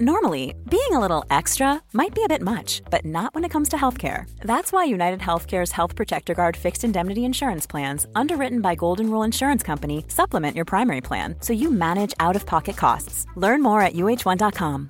Normally, being a little extra might be a bit much, but not when it comes to healthcare. That's why United Healthcare's Health Protector Guard fixed indemnity insurance plans, underwritten by Golden Rule Insurance Company, supplement your primary plan so you manage out of pocket costs. Learn more at uh1.com.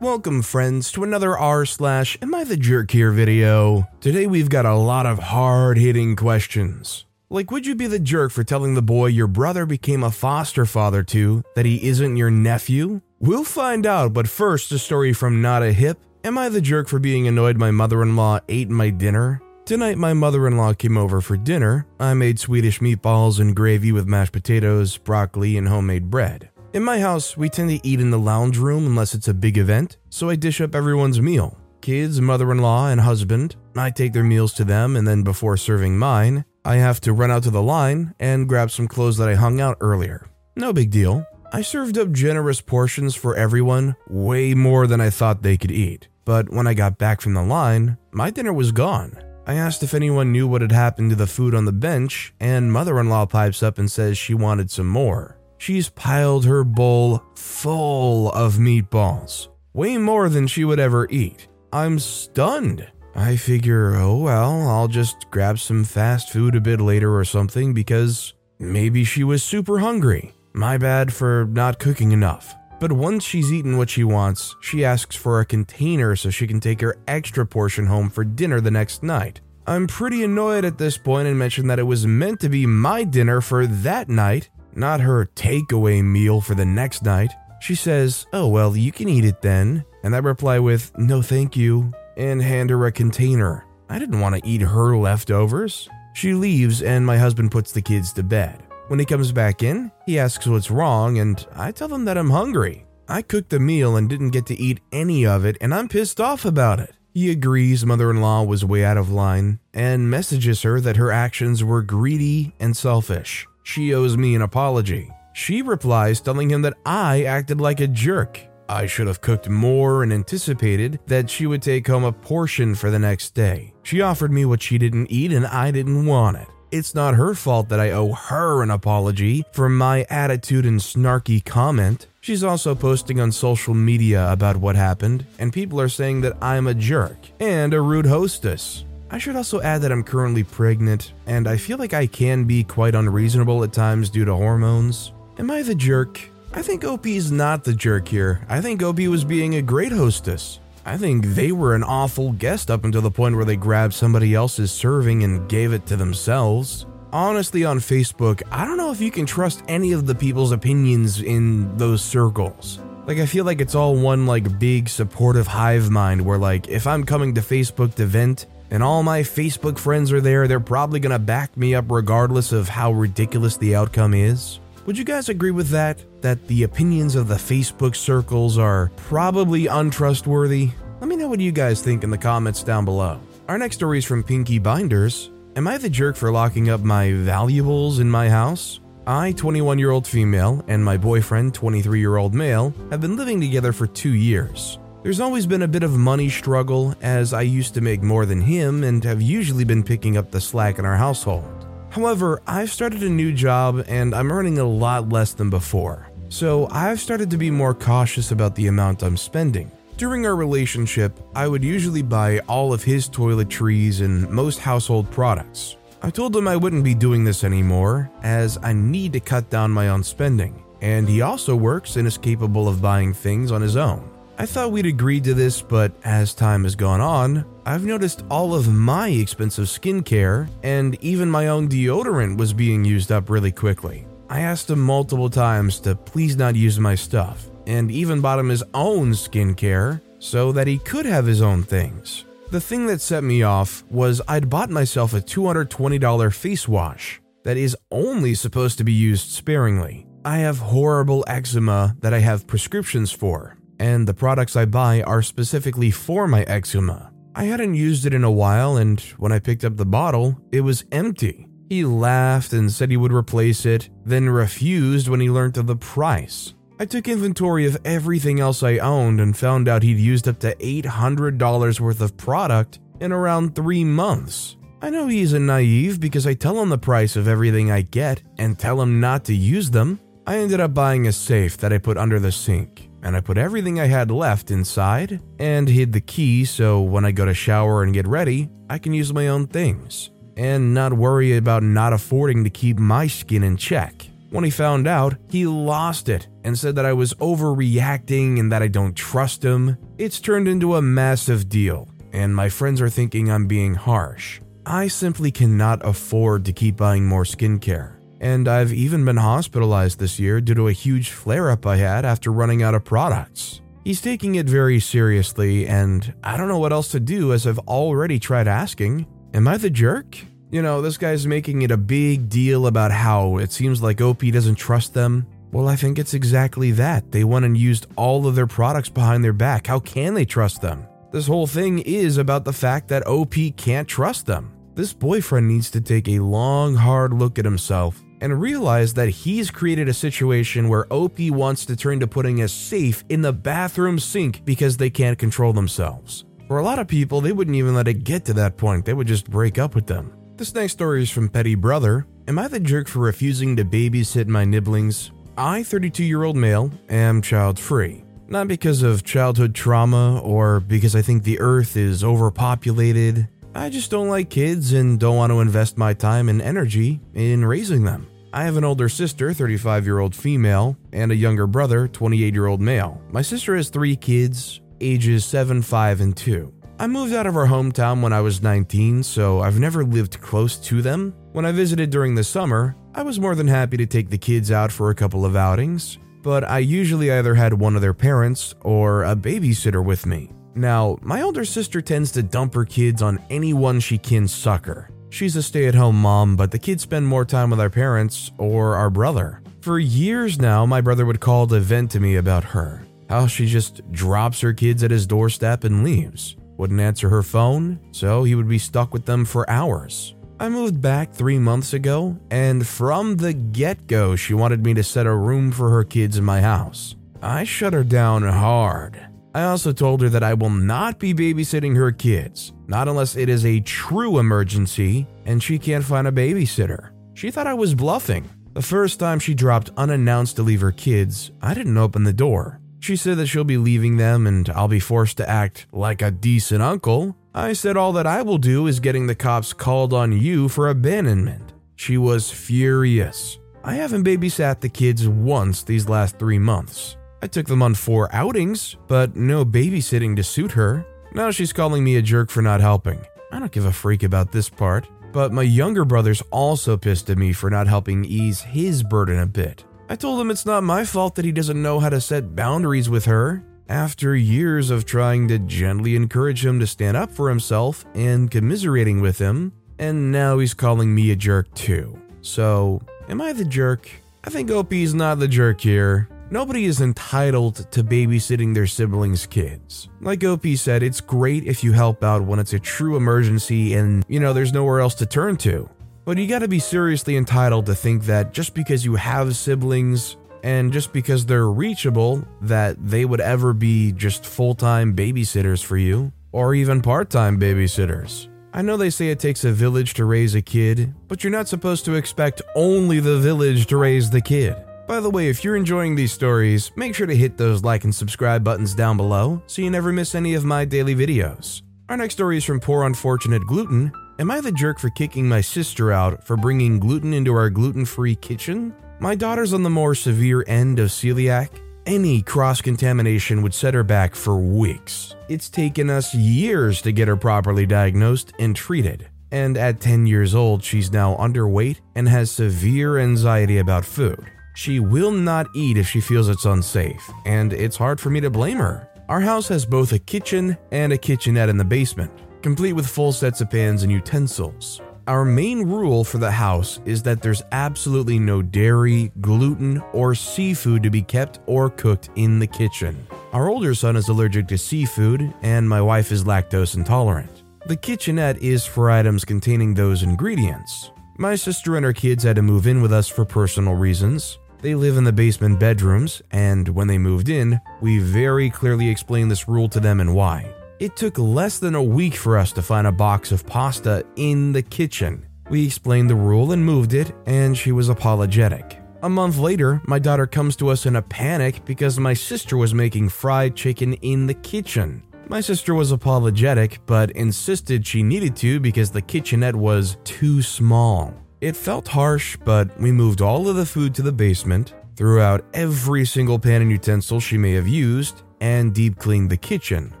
Welcome, friends, to another r slash Am I the Jerk Here video. Today we've got a lot of hard hitting questions. Like, would you be the jerk for telling the boy your brother became a foster father to that he isn't your nephew? We'll find out, but first, a story from Not a Hip. Am I the jerk for being annoyed my mother in law ate my dinner? Tonight, my mother in law came over for dinner. I made Swedish meatballs and gravy with mashed potatoes, broccoli, and homemade bread. In my house, we tend to eat in the lounge room unless it's a big event, so I dish up everyone's meal. Kids, mother in law, and husband. I take their meals to them, and then before serving mine, I have to run out to the line and grab some clothes that I hung out earlier. No big deal. I served up generous portions for everyone, way more than I thought they could eat. But when I got back from the line, my dinner was gone. I asked if anyone knew what had happened to the food on the bench, and mother in law pipes up and says she wanted some more. She's piled her bowl full of meatballs, way more than she would ever eat. I'm stunned. I figure, oh well, I'll just grab some fast food a bit later or something because maybe she was super hungry. My bad for not cooking enough. But once she's eaten what she wants, she asks for a container so she can take her extra portion home for dinner the next night. I'm pretty annoyed at this point and mention that it was meant to be my dinner for that night, not her takeaway meal for the next night. She says, Oh, well, you can eat it then. And I reply with, No, thank you and hand her a container. I didn't want to eat her leftovers. She leaves, and my husband puts the kids to bed. When he comes back in, he asks what's wrong, and I tell him that I'm hungry. I cooked the meal and didn't get to eat any of it, and I'm pissed off about it. He agrees mother in law was way out of line and messages her that her actions were greedy and selfish. She owes me an apology. She replies telling him that I acted like a jerk I should have cooked more and anticipated that she would take home a portion for the next day. She offered me what she didn't eat and I didn't want it. It's not her fault that I owe her an apology for my attitude and snarky comment. She's also posting on social media about what happened, and people are saying that I'm a jerk and a rude hostess. I should also add that I'm currently pregnant, and I feel like I can be quite unreasonable at times due to hormones. Am I the jerk? I think OP is not the jerk here. I think OP was being a great hostess. I think they were an awful guest up until the point where they grabbed somebody else's serving and gave it to themselves. Honestly, on Facebook, I don't know if you can trust any of the people's opinions in those circles. Like, I feel like it's all one, like, big supportive hive mind where, like, if I'm coming to Facebook to vent and all my Facebook friends are there, they're probably gonna back me up regardless of how ridiculous the outcome is. Would you guys agree with that? That the opinions of the Facebook circles are probably untrustworthy? Let me know what you guys think in the comments down below. Our next story is from Pinky Binders. Am I the jerk for locking up my valuables in my house? I, 21 year old female, and my boyfriend, 23 year old male, have been living together for two years. There's always been a bit of money struggle, as I used to make more than him and have usually been picking up the slack in our household. However, I've started a new job and I'm earning a lot less than before. So I've started to be more cautious about the amount I'm spending. During our relationship, I would usually buy all of his toiletries and most household products. I told him I wouldn't be doing this anymore, as I need to cut down my own spending, and he also works and is capable of buying things on his own. I thought we'd agreed to this, but as time has gone on, I've noticed all of my expensive skincare and even my own deodorant was being used up really quickly. I asked him multiple times to please not use my stuff, and even bought him his own skincare so that he could have his own things. The thing that set me off was I'd bought myself a $220 face wash that is only supposed to be used sparingly. I have horrible eczema that I have prescriptions for, and the products I buy are specifically for my eczema. I hadn't used it in a while, and when I picked up the bottle, it was empty. He laughed and said he would replace it, then refused when he learned of the price. I took inventory of everything else I owned and found out he'd used up to $800 worth of product in around three months. I know he isn't naive because I tell him the price of everything I get and tell him not to use them. I ended up buying a safe that I put under the sink, and I put everything I had left inside and hid the key so when I go to shower and get ready, I can use my own things and not worry about not affording to keep my skin in check. When he found out, he lost it and said that I was overreacting and that I don't trust him. It's turned into a massive deal, and my friends are thinking I'm being harsh. I simply cannot afford to keep buying more skincare. And I've even been hospitalized this year due to a huge flare up I had after running out of products. He's taking it very seriously, and I don't know what else to do as I've already tried asking. Am I the jerk? You know, this guy's making it a big deal about how it seems like OP doesn't trust them. Well, I think it's exactly that. They went and used all of their products behind their back. How can they trust them? This whole thing is about the fact that OP can't trust them. This boyfriend needs to take a long, hard look at himself and realize that he's created a situation where OP wants to turn to putting a safe in the bathroom sink because they can't control themselves. For a lot of people, they wouldn't even let it get to that point, they would just break up with them. This next story is from Petty Brother. Am I the jerk for refusing to babysit my nibblings? I, 32 year old male, am child free. Not because of childhood trauma or because I think the earth is overpopulated. I just don't like kids and don't want to invest my time and energy in raising them. I have an older sister, 35 year old female, and a younger brother, 28 year old male. My sister has three kids, ages 7, 5, and 2. I moved out of our hometown when I was 19, so I've never lived close to them. When I visited during the summer, I was more than happy to take the kids out for a couple of outings, but I usually either had one of their parents or a babysitter with me. Now, my older sister tends to dump her kids on anyone she can sucker. She's a stay at home mom, but the kids spend more time with our parents or our brother. For years now, my brother would call to vent to me about her. How she just drops her kids at his doorstep and leaves wouldn't answer her phone, so he would be stuck with them for hours. I moved back three months ago, and from the get go, she wanted me to set a room for her kids in my house. I shut her down hard. I also told her that I will not be babysitting her kids, not unless it is a true emergency and she can't find a babysitter. She thought I was bluffing. The first time she dropped unannounced to leave her kids, I didn't open the door. She said that she'll be leaving them and I'll be forced to act like a decent uncle. I said all that I will do is getting the cops called on you for abandonment. She was furious. I haven't babysat the kids once these last three months. I took them on four outings, but no babysitting to suit her. Now she's calling me a jerk for not helping. I don't give a freak about this part, but my younger brother's also pissed at me for not helping ease his burden a bit. I told him it's not my fault that he doesn't know how to set boundaries with her. After years of trying to gently encourage him to stand up for himself and commiserating with him, and now he's calling me a jerk too. So, am I the jerk? I think OP's not the jerk here. Nobody is entitled to babysitting their siblings' kids. Like OP said, it's great if you help out when it's a true emergency and, you know, there's nowhere else to turn to. But you gotta be seriously entitled to think that just because you have siblings and just because they're reachable, that they would ever be just full time babysitters for you, or even part time babysitters. I know they say it takes a village to raise a kid, but you're not supposed to expect only the village to raise the kid. By the way, if you're enjoying these stories, make sure to hit those like and subscribe buttons down below so you never miss any of my daily videos. Our next story is from Poor Unfortunate Gluten, Am I the jerk for kicking my sister out for bringing gluten into our gluten free kitchen? My daughter's on the more severe end of celiac. Any cross contamination would set her back for weeks. It's taken us years to get her properly diagnosed and treated. And at 10 years old, she's now underweight and has severe anxiety about food. She will not eat if she feels it's unsafe, and it's hard for me to blame her. Our house has both a kitchen and a kitchenette in the basement complete with full sets of pans and utensils. Our main rule for the house is that there's absolutely no dairy, gluten, or seafood to be kept or cooked in the kitchen. Our older son is allergic to seafood, and my wife is lactose intolerant. The kitchenette is for items containing those ingredients. My sister and her kids had to move in with us for personal reasons. They live in the basement bedrooms, and when they moved in, we very clearly explained this rule to them and why. It took less than a week for us to find a box of pasta in the kitchen. We explained the rule and moved it, and she was apologetic. A month later, my daughter comes to us in a panic because my sister was making fried chicken in the kitchen. My sister was apologetic, but insisted she needed to because the kitchenette was too small. It felt harsh, but we moved all of the food to the basement, threw out every single pan and utensil she may have used, and deep cleaned the kitchen.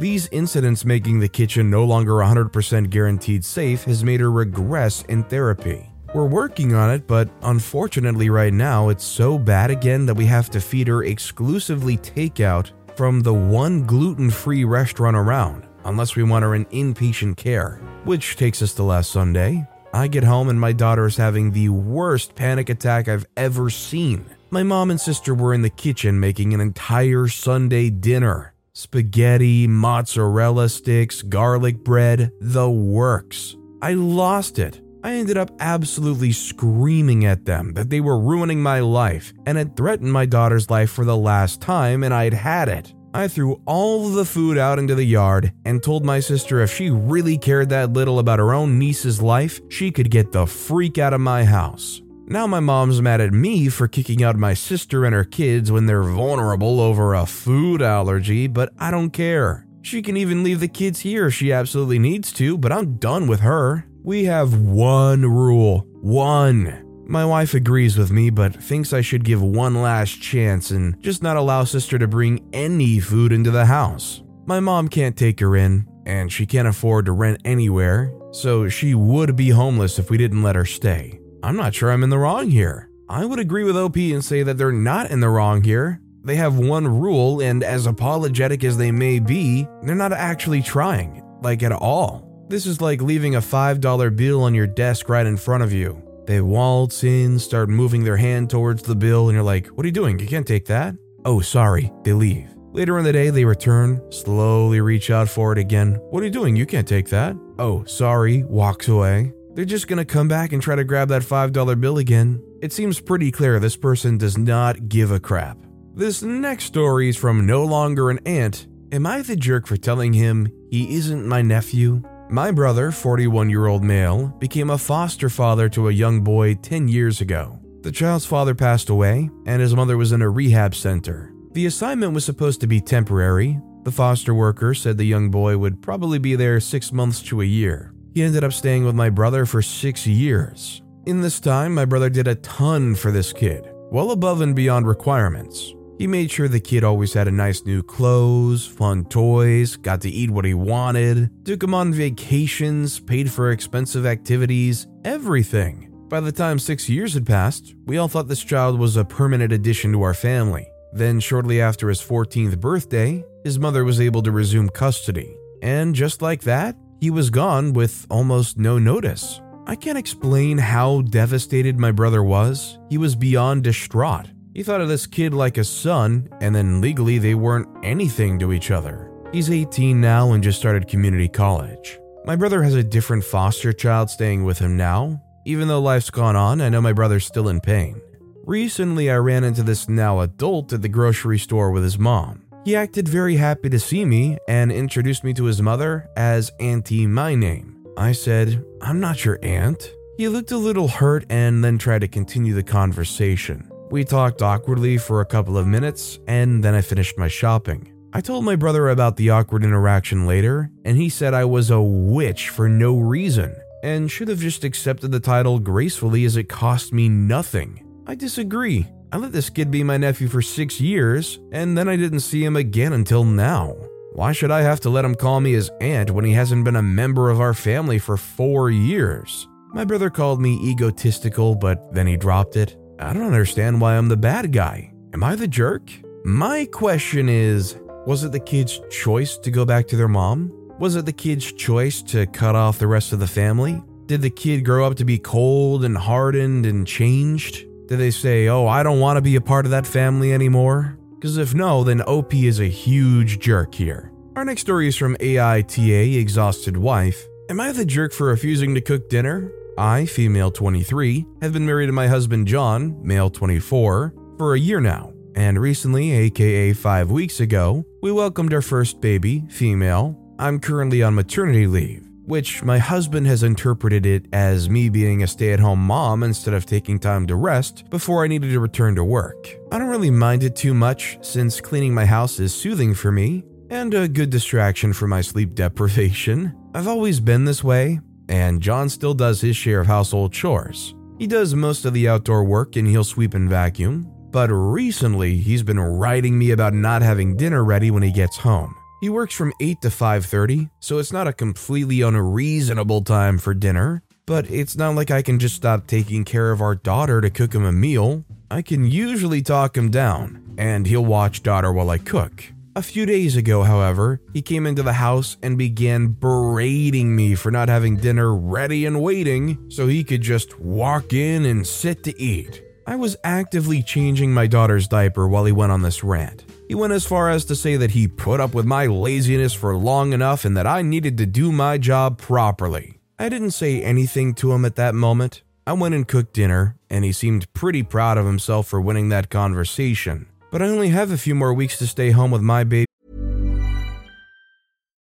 These incidents making the kitchen no longer 100% guaranteed safe has made her regress in therapy. We're working on it, but unfortunately, right now, it's so bad again that we have to feed her exclusively takeout from the one gluten free restaurant around, unless we want her in inpatient care. Which takes us to last Sunday. I get home and my daughter is having the worst panic attack I've ever seen. My mom and sister were in the kitchen making an entire Sunday dinner spaghetti, mozzarella sticks, garlic bread, the works. I lost it. I ended up absolutely screaming at them that they were ruining my life and had threatened my daughter's life for the last time, and I'd had it. I threw all the food out into the yard and told my sister if she really cared that little about her own niece's life, she could get the freak out of my house. Now my mom's mad at me for kicking out my sister and her kids when they're vulnerable over a food allergy, but I don't care. She can even leave the kids here if she absolutely needs to, but I'm done with her. We have one rule. One. My wife agrees with me, but thinks I should give one last chance and just not allow sister to bring any food into the house. My mom can't take her in, and she can't afford to rent anywhere, so she would be homeless if we didn't let her stay. I'm not sure I'm in the wrong here. I would agree with OP and say that they're not in the wrong here. They have one rule, and as apologetic as they may be, they're not actually trying, like at all. This is like leaving a $5 bill on your desk right in front of you. They waltz in, start moving their hand towards the bill, and you're like, What are you doing? You can't take that. Oh, sorry. They leave. Later in the day, they return, slowly reach out for it again. What are you doing? You can't take that. Oh, sorry. Walks away. They're just gonna come back and try to grab that $5 bill again. It seems pretty clear this person does not give a crap. This next story is from No Longer an Aunt. Am I the jerk for telling him he isn't my nephew? My brother, 41 year old male, became a foster father to a young boy 10 years ago. The child's father passed away, and his mother was in a rehab center. The assignment was supposed to be temporary. The foster worker said the young boy would probably be there six months to a year. He ended up staying with my brother for six years. In this time, my brother did a ton for this kid, well above and beyond requirements. He made sure the kid always had a nice new clothes, fun toys, got to eat what he wanted, took him on vacations, paid for expensive activities, everything. By the time six years had passed, we all thought this child was a permanent addition to our family. Then, shortly after his 14th birthday, his mother was able to resume custody. And just like that, he was gone with almost no notice. I can't explain how devastated my brother was. He was beyond distraught. He thought of this kid like a son, and then legally they weren't anything to each other. He's 18 now and just started community college. My brother has a different foster child staying with him now. Even though life's gone on, I know my brother's still in pain. Recently, I ran into this now adult at the grocery store with his mom. He acted very happy to see me and introduced me to his mother as Auntie My Name. I said, I'm not your aunt. He looked a little hurt and then tried to continue the conversation. We talked awkwardly for a couple of minutes, and then I finished my shopping. I told my brother about the awkward interaction later, and he said I was a witch for no reason, and should have just accepted the title gracefully as it cost me nothing. I disagree. I let this kid be my nephew for six years, and then I didn't see him again until now. Why should I have to let him call me his aunt when he hasn't been a member of our family for four years? My brother called me egotistical, but then he dropped it. I don't understand why I'm the bad guy. Am I the jerk? My question is was it the kid's choice to go back to their mom? Was it the kid's choice to cut off the rest of the family? Did the kid grow up to be cold and hardened and changed? Did they say, oh, I don't want to be a part of that family anymore? Because if no, then OP is a huge jerk here. Our next story is from AITA Exhausted Wife. Am I the jerk for refusing to cook dinner? I, female 23, have been married to my husband John, male 24, for a year now, and recently, aka five weeks ago, we welcomed our first baby, female. I'm currently on maternity leave. which my husband has interpreted it as me being a stay at home mom instead of taking time to rest before I needed to return to work. I don't really mind it too much since cleaning my house is soothing for me and a good distraction for my sleep deprivation. I've always been this way, and John still does his share of household chores. He does most of the outdoor work and he'll sweep and vacuum, but recently he's been writing me about not having dinner ready when he gets home. He works from 8 to 5:30, so it's not a completely unreasonable time for dinner, but it's not like I can just stop taking care of our daughter to cook him a meal. I can usually talk him down, and he'll watch daughter while I cook. A few days ago, however, he came into the house and began berating me for not having dinner ready and waiting so he could just walk in and sit to eat. I was actively changing my daughter's diaper while he went on this rant. He went as far as to say that he put up with my laziness for long enough and that I needed to do my job properly. I didn't say anything to him at that moment. I went and cooked dinner, and he seemed pretty proud of himself for winning that conversation. But I only have a few more weeks to stay home with my baby.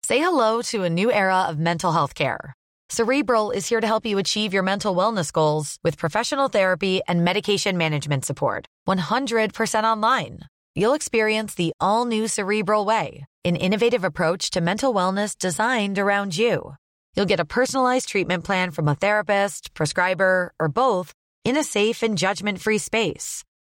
Say hello to a new era of mental health care. Cerebral is here to help you achieve your mental wellness goals with professional therapy and medication management support. 100% online. You'll experience the all new Cerebral Way, an innovative approach to mental wellness designed around you. You'll get a personalized treatment plan from a therapist, prescriber, or both in a safe and judgment free space.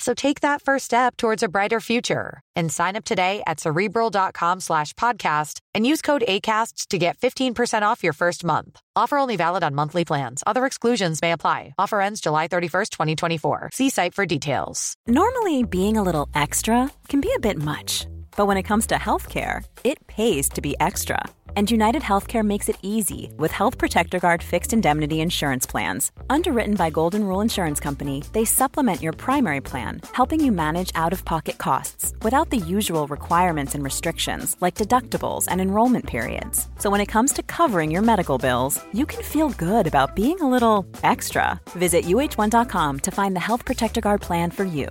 So take that first step towards a brighter future and sign up today at cerebral.com slash podcast and use code ACasts to get 15% off your first month. Offer only valid on monthly plans. Other exclusions may apply. Offer ends July 31st, 2024. See site for details. Normally, being a little extra can be a bit much, but when it comes to healthcare, it pays to be extra. And United Healthcare makes it easy with Health Protector Guard fixed indemnity insurance plans. Underwritten by Golden Rule Insurance Company, they supplement your primary plan, helping you manage out of pocket costs without the usual requirements and restrictions like deductibles and enrollment periods. So when it comes to covering your medical bills, you can feel good about being a little extra. Visit uh1.com to find the Health Protector Guard plan for you.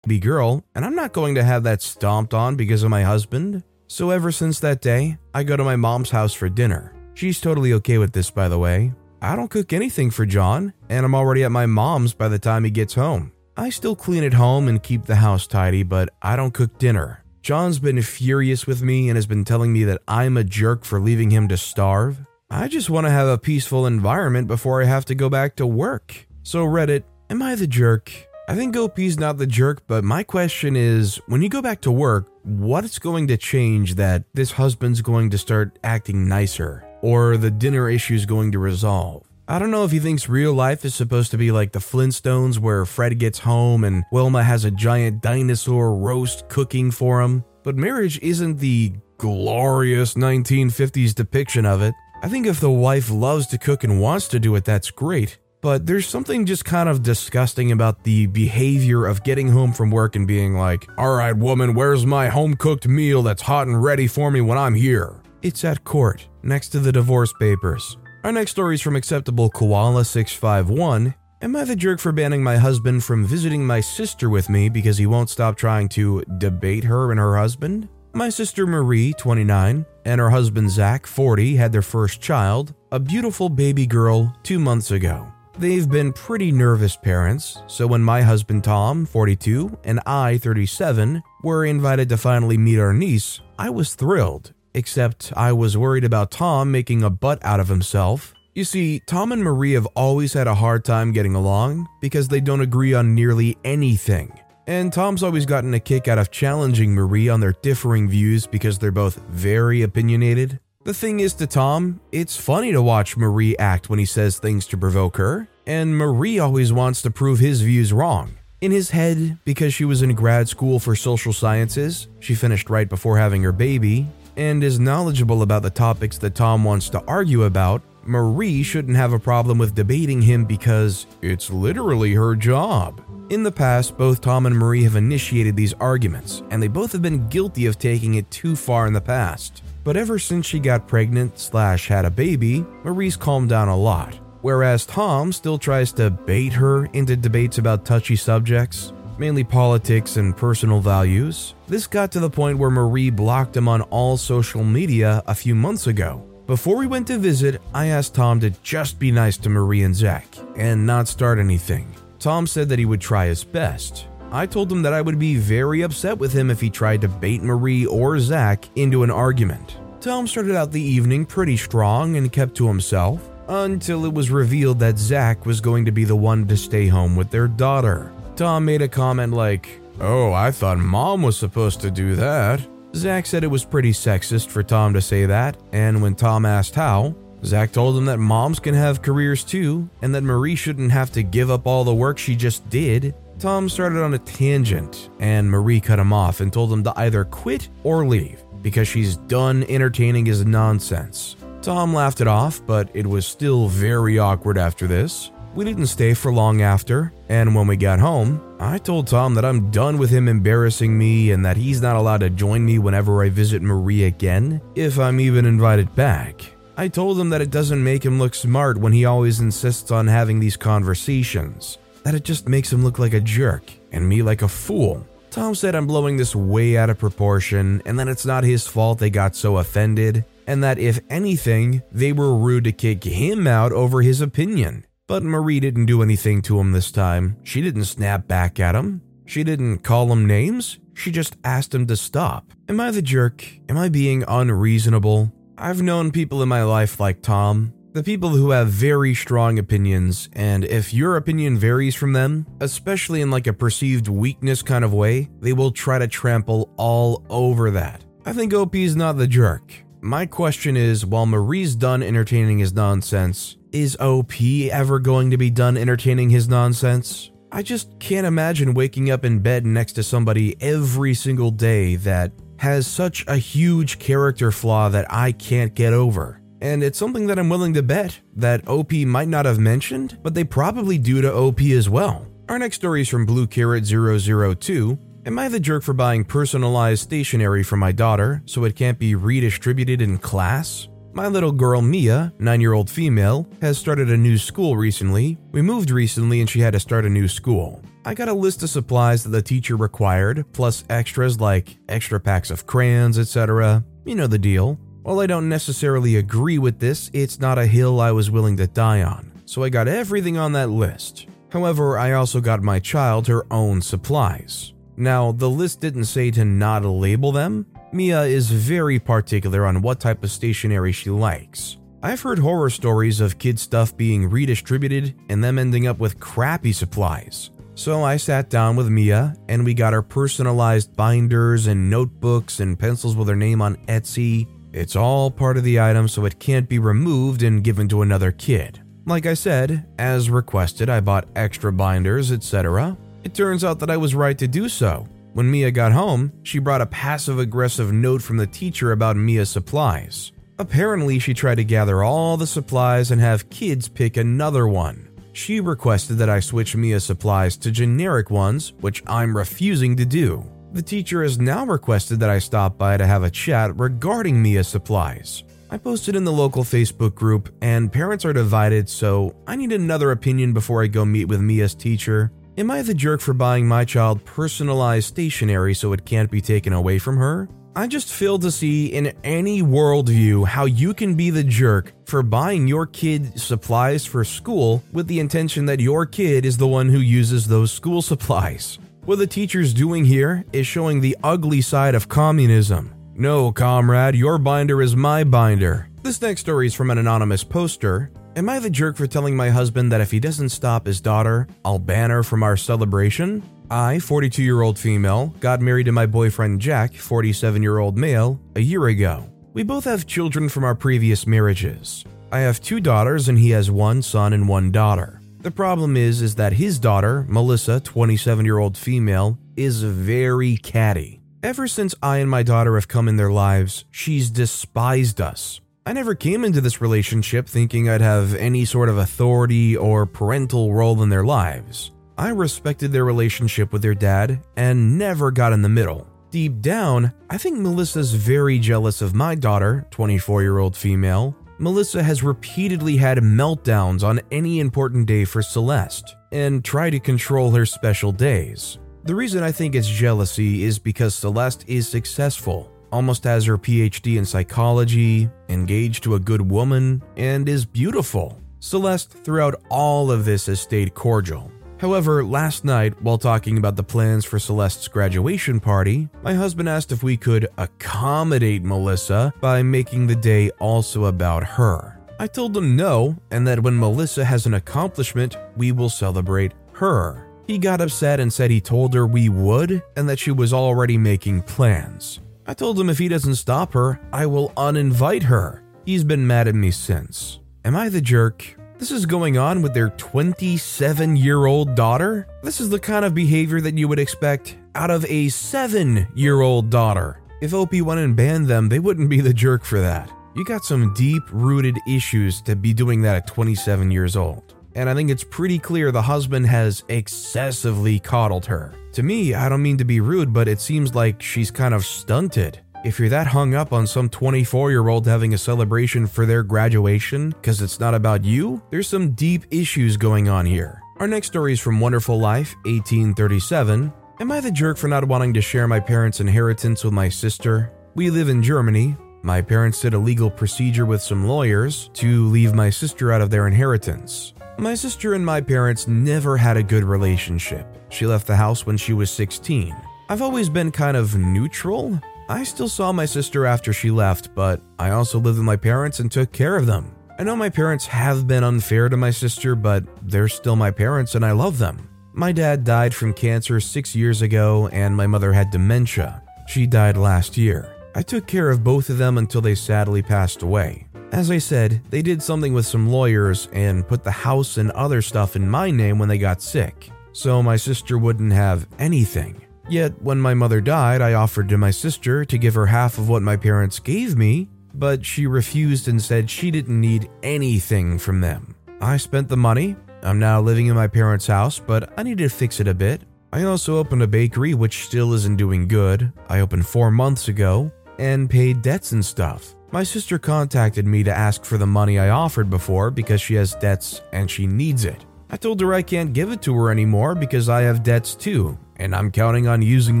Be girl, and I'm not going to have that stomped on because of my husband. So ever since that day, I go to my mom's house for dinner. She's totally okay with this, by the way. I don't cook anything for John, and I'm already at my mom's by the time he gets home. I still clean at home and keep the house tidy, but I don't cook dinner. John's been furious with me and has been telling me that I'm a jerk for leaving him to starve. I just want to have a peaceful environment before I have to go back to work. So, Reddit, am I the jerk? I think OP's not the jerk, but my question is when you go back to work, what's going to change that this husband's going to start acting nicer or the dinner issue's going to resolve? I don't know if he thinks real life is supposed to be like the Flintstones where Fred gets home and Wilma has a giant dinosaur roast cooking for him, but marriage isn't the glorious 1950s depiction of it. I think if the wife loves to cook and wants to do it, that's great but there's something just kind of disgusting about the behavior of getting home from work and being like, all right, woman, where's my home cooked meal that's hot and ready for me when I'm here? It's at court, next to the divorce papers. Our next story is from Acceptable Koala 651. Am I the jerk for banning my husband from visiting my sister with me because he won't stop trying to debate her and her husband? My sister Marie, 29, and her husband Zach, 40, had their first child, a beautiful baby girl, two months ago. They've been pretty nervous parents, so when my husband Tom, 42, and I, 37, were invited to finally meet our niece, I was thrilled, except I was worried about Tom making a butt out of himself. You see, Tom and Marie have always had a hard time getting along because they don't agree on nearly anything. And Tom's always gotten a kick out of challenging Marie on their differing views because they're both very opinionated. The thing is to Tom, it's funny to watch Marie act when he says things to provoke her, and Marie always wants to prove his views wrong. In his head, because she was in grad school for social sciences, she finished right before having her baby, and is knowledgeable about the topics that Tom wants to argue about, Marie shouldn't have a problem with debating him because it's literally her job. In the past, both Tom and Marie have initiated these arguments, and they both have been guilty of taking it too far in the past. But ever since she got pregnant slash had a baby, Marie's calmed down a lot. Whereas Tom still tries to bait her into debates about touchy subjects, mainly politics and personal values. This got to the point where Marie blocked him on all social media a few months ago. Before we went to visit, I asked Tom to just be nice to Marie and Zach and not start anything. Tom said that he would try his best. I told him that I would be very upset with him if he tried to bait Marie or Zach into an argument. Tom started out the evening pretty strong and kept to himself until it was revealed that Zach was going to be the one to stay home with their daughter. Tom made a comment like, Oh, I thought mom was supposed to do that. Zach said it was pretty sexist for Tom to say that, and when Tom asked how, Zach told him that moms can have careers too, and that Marie shouldn't have to give up all the work she just did. Tom started on a tangent, and Marie cut him off and told him to either quit or leave because she's done entertaining his nonsense. Tom laughed it off, but it was still very awkward after this. We didn't stay for long after, and when we got home, I told Tom that I'm done with him embarrassing me and that he's not allowed to join me whenever I visit Marie again, if I'm even invited back. I told him that it doesn't make him look smart when he always insists on having these conversations, that it just makes him look like a jerk and me like a fool. Tom said I'm blowing this way out of proportion and that it's not his fault they got so offended, and that if anything, they were rude to kick him out over his opinion. But Marie didn't do anything to him this time. She didn't snap back at him. She didn't call him names. She just asked him to stop. Am I the jerk? Am I being unreasonable? I've known people in my life like Tom, the people who have very strong opinions, and if your opinion varies from them, especially in like a perceived weakness kind of way, they will try to trample all over that. I think OP's not the jerk. My question is while Marie's done entertaining his nonsense, is OP ever going to be done entertaining his nonsense? I just can't imagine waking up in bed next to somebody every single day that has such a huge character flaw that I can't get over. And it's something that I'm willing to bet that OP might not have mentioned, but they probably do to OP as well. Our next story is from Blue Carrot 002. Am I the jerk for buying personalized stationery for my daughter so it can't be redistributed in class? My little girl Mia, 9 year old female, has started a new school recently. We moved recently and she had to start a new school. I got a list of supplies that the teacher required, plus extras like extra packs of crayons, etc. You know the deal. While I don't necessarily agree with this, it's not a hill I was willing to die on, so I got everything on that list. However, I also got my child her own supplies. Now, the list didn't say to not label them, Mia is very particular on what type of stationery she likes. I've heard horror stories of kid stuff being redistributed and them ending up with crappy supplies. So I sat down with Mia and we got her personalized binders and notebooks and pencils with her name on Etsy. It's all part of the item so it can't be removed and given to another kid. Like I said, as requested, I bought extra binders, etc. It turns out that I was right to do so. When Mia got home, she brought a passive aggressive note from the teacher about Mia's supplies. Apparently, she tried to gather all the supplies and have kids pick another one. She requested that I switch Mia's supplies to generic ones, which I'm refusing to do. The teacher has now requested that I stop by to have a chat regarding Mia's supplies. I posted in the local Facebook group, and parents are divided, so I need another opinion before I go meet with Mia's teacher. Am I the jerk for buying my child personalized stationery so it can't be taken away from her? I just fail to see in any worldview how you can be the jerk for buying your kid supplies for school with the intention that your kid is the one who uses those school supplies. What the teacher's doing here is showing the ugly side of communism. No, comrade, your binder is my binder. This next story is from an anonymous poster, Am I the jerk for telling my husband that if he doesn't stop his daughter, I'll ban her from our celebration? I, 42 year old female, got married to my boyfriend Jack, 47 year old male, a year ago. We both have children from our previous marriages. I have two daughters and he has one son and one daughter. The problem is is that his daughter, Melissa, 27 year old female, is very catty. Ever since I and my daughter have come in their lives, she's despised us. I never came into this relationship thinking I'd have any sort of authority or parental role in their lives. I respected their relationship with their dad and never got in the middle. Deep down, I think Melissa's very jealous of my daughter, 24 year old female. Melissa has repeatedly had meltdowns on any important day for Celeste and try to control her special days. The reason I think it's jealousy is because Celeste is successful, almost has her PhD in psychology, engaged to a good woman, and is beautiful. Celeste, throughout all of this, has stayed cordial. However, last night, while talking about the plans for Celeste's graduation party, my husband asked if we could accommodate Melissa by making the day also about her. I told him no, and that when Melissa has an accomplishment, we will celebrate her. He got upset and said he told her we would and that she was already making plans. I told him if he doesn't stop her, I will uninvite her. He's been mad at me since. Am I the jerk? This is going on with their 27 year old daughter? This is the kind of behavior that you would expect out of a 7 year old daughter. If OP went and banned them, they wouldn't be the jerk for that. You got some deep rooted issues to be doing that at 27 years old. And I think it's pretty clear the husband has excessively coddled her. To me, I don't mean to be rude, but it seems like she's kind of stunted. If you're that hung up on some 24 year old having a celebration for their graduation because it's not about you, there's some deep issues going on here. Our next story is from Wonderful Life, 1837. Am I the jerk for not wanting to share my parents' inheritance with my sister? We live in Germany. My parents did a legal procedure with some lawyers to leave my sister out of their inheritance. My sister and my parents never had a good relationship. She left the house when she was 16. I've always been kind of neutral. I still saw my sister after she left, but I also lived with my parents and took care of them. I know my parents have been unfair to my sister, but they're still my parents and I love them. My dad died from cancer six years ago, and my mother had dementia. She died last year. I took care of both of them until they sadly passed away. As I said, they did something with some lawyers and put the house and other stuff in my name when they got sick, so my sister wouldn't have anything. Yet, when my mother died, I offered to my sister to give her half of what my parents gave me, but she refused and said she didn't need anything from them. I spent the money. I'm now living in my parents' house, but I need to fix it a bit. I also opened a bakery, which still isn't doing good. I opened four months ago and paid debts and stuff. My sister contacted me to ask for the money I offered before because she has debts and she needs it. I told her I can't give it to her anymore because I have debts too, and I'm counting on using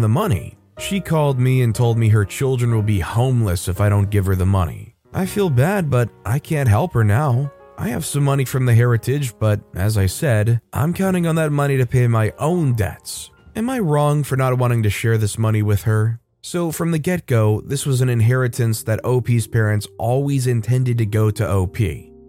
the money. She called me and told me her children will be homeless if I don't give her the money. I feel bad, but I can't help her now. I have some money from the heritage, but as I said, I'm counting on that money to pay my own debts. Am I wrong for not wanting to share this money with her? So, from the get go, this was an inheritance that OP's parents always intended to go to OP.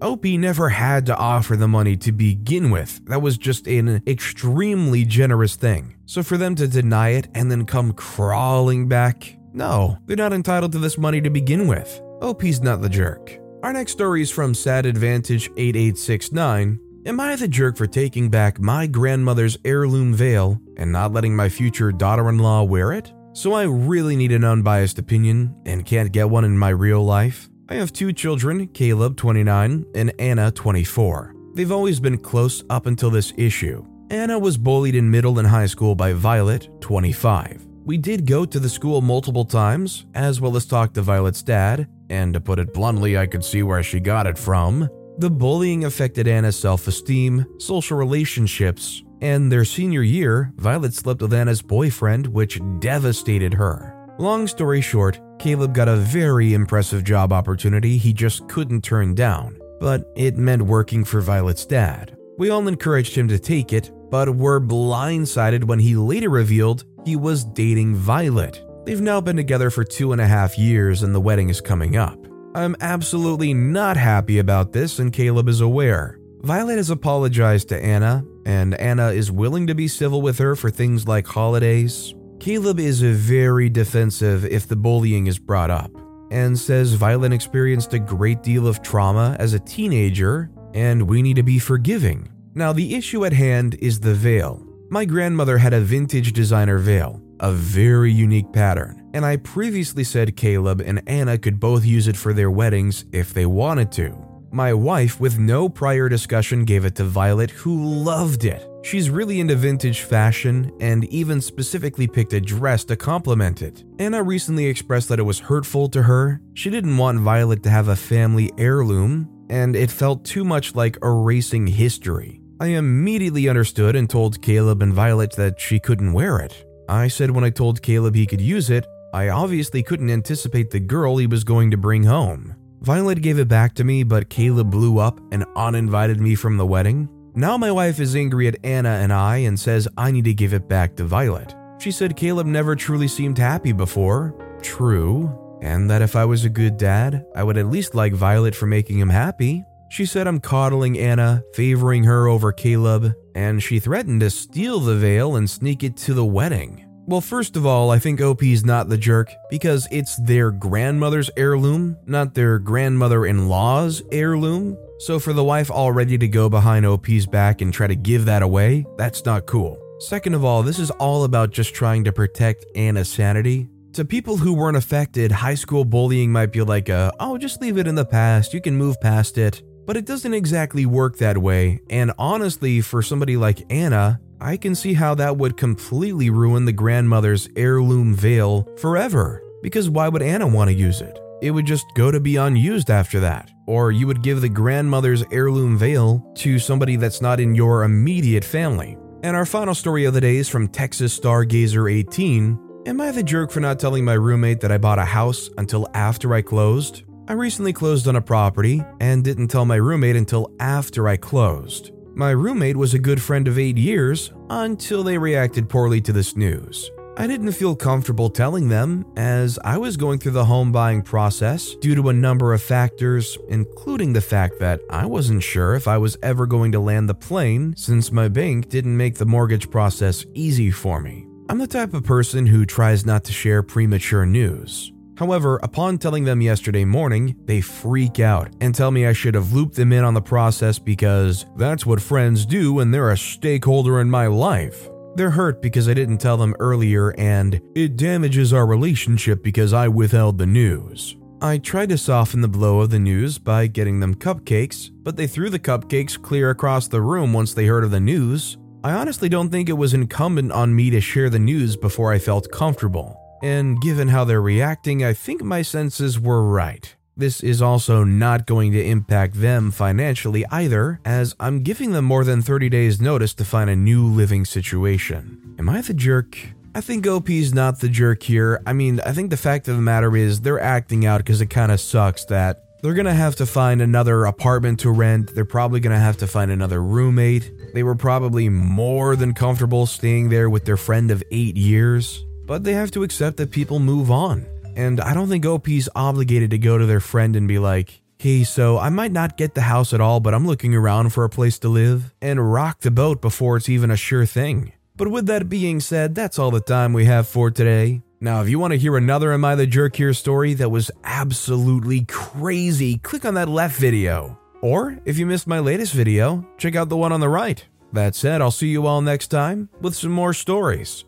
OP never had to offer the money to begin with. That was just an extremely generous thing. So for them to deny it and then come crawling back, no, they're not entitled to this money to begin with. OP's not the jerk. Our next story is from Sad Advantage 8869. Am I the jerk for taking back my grandmother's heirloom veil and not letting my future daughter in law wear it? So I really need an unbiased opinion and can't get one in my real life? I have two children, Caleb, 29, and Anna, 24. They've always been close up until this issue. Anna was bullied in middle and high school by Violet, 25. We did go to the school multiple times, as well as talk to Violet's dad, and to put it bluntly, I could see where she got it from. The bullying affected Anna's self esteem, social relationships, and their senior year, Violet slept with Anna's boyfriend, which devastated her. Long story short, Caleb got a very impressive job opportunity he just couldn't turn down, but it meant working for Violet's dad. We all encouraged him to take it, but were blindsided when he later revealed he was dating Violet. They've now been together for two and a half years and the wedding is coming up. I'm absolutely not happy about this, and Caleb is aware. Violet has apologized to Anna, and Anna is willing to be civil with her for things like holidays, Caleb is very defensive if the bullying is brought up, and says Violet experienced a great deal of trauma as a teenager, and we need to be forgiving. Now, the issue at hand is the veil. My grandmother had a vintage designer veil, a very unique pattern, and I previously said Caleb and Anna could both use it for their weddings if they wanted to. My wife, with no prior discussion, gave it to Violet, who loved it. She's really into vintage fashion and even specifically picked a dress to complement it. Anna recently expressed that it was hurtful to her. She didn't want Violet to have a family heirloom, and it felt too much like erasing history. I immediately understood and told Caleb and Violet that she couldn't wear it. I said when I told Caleb he could use it, I obviously couldn't anticipate the girl he was going to bring home. Violet gave it back to me, but Caleb blew up and uninvited me from the wedding. Now my wife is angry at Anna and I and says I need to give it back to Violet. She said Caleb never truly seemed happy before. True. And that if I was a good dad, I would at least like Violet for making him happy. She said I'm coddling Anna, favoring her over Caleb, and she threatened to steal the veil and sneak it to the wedding. Well, first of all, I think OP's not the jerk because it's their grandmother's heirloom, not their grandmother in law's heirloom. So for the wife already to go behind OP's back and try to give that away, that's not cool. Second of all, this is all about just trying to protect Anna's sanity. To people who weren't affected, high school bullying might be like a, oh, just leave it in the past, you can move past it. But it doesn't exactly work that way, and honestly, for somebody like Anna, I can see how that would completely ruin the grandmother's heirloom veil forever. Because why would Anna want to use it? It would just go to be unused after that or you would give the grandmother's heirloom veil to somebody that's not in your immediate family. And our final story of the day is from Texas Stargazer 18. Am I the jerk for not telling my roommate that I bought a house until after I closed? I recently closed on a property and didn't tell my roommate until after I closed. My roommate was a good friend of eight years until they reacted poorly to this news. I didn't feel comfortable telling them as I was going through the home buying process due to a number of factors, including the fact that I wasn't sure if I was ever going to land the plane since my bank didn't make the mortgage process easy for me. I'm the type of person who tries not to share premature news. However, upon telling them yesterday morning, they freak out and tell me I should have looped them in on the process because that's what friends do when they're a stakeholder in my life. They're hurt because I didn't tell them earlier, and it damages our relationship because I withheld the news. I tried to soften the blow of the news by getting them cupcakes, but they threw the cupcakes clear across the room once they heard of the news. I honestly don't think it was incumbent on me to share the news before I felt comfortable. And given how they're reacting, I think my senses were right. This is also not going to impact them financially either, as I'm giving them more than 30 days' notice to find a new living situation. Am I the jerk? I think OP's not the jerk here. I mean, I think the fact of the matter is they're acting out because it kind of sucks that they're gonna have to find another apartment to rent. They're probably gonna have to find another roommate. They were probably more than comfortable staying there with their friend of eight years, but they have to accept that people move on. And I don't think OP's obligated to go to their friend and be like, hey, so I might not get the house at all, but I'm looking around for a place to live, and rock the boat before it's even a sure thing. But with that being said, that's all the time we have for today. Now, if you want to hear another Am I the Jerk Here story that was absolutely crazy, click on that left video. Or if you missed my latest video, check out the one on the right. That said, I'll see you all next time with some more stories.